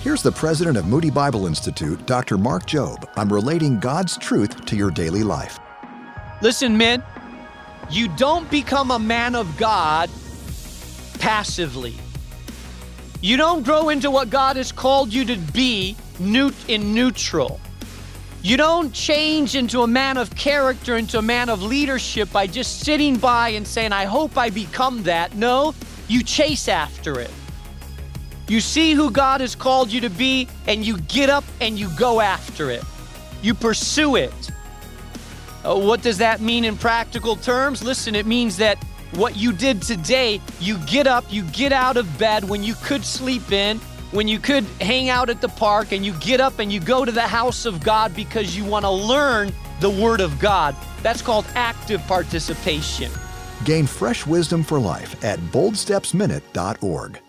Here's the president of Moody Bible Institute, Dr. Mark Jobe, on relating God's truth to your daily life. Listen, men, you don't become a man of God passively. You don't grow into what God has called you to be in neutral. You don't change into a man of character, into a man of leadership by just sitting by and saying, I hope I become that. No, you chase after it. You see who God has called you to be, and you get up and you go after it. You pursue it. Uh, what does that mean in practical terms? Listen, it means that what you did today, you get up, you get out of bed when you could sleep in, when you could hang out at the park, and you get up and you go to the house of God because you want to learn the Word of God. That's called active participation. Gain fresh wisdom for life at boldstepsminute.org.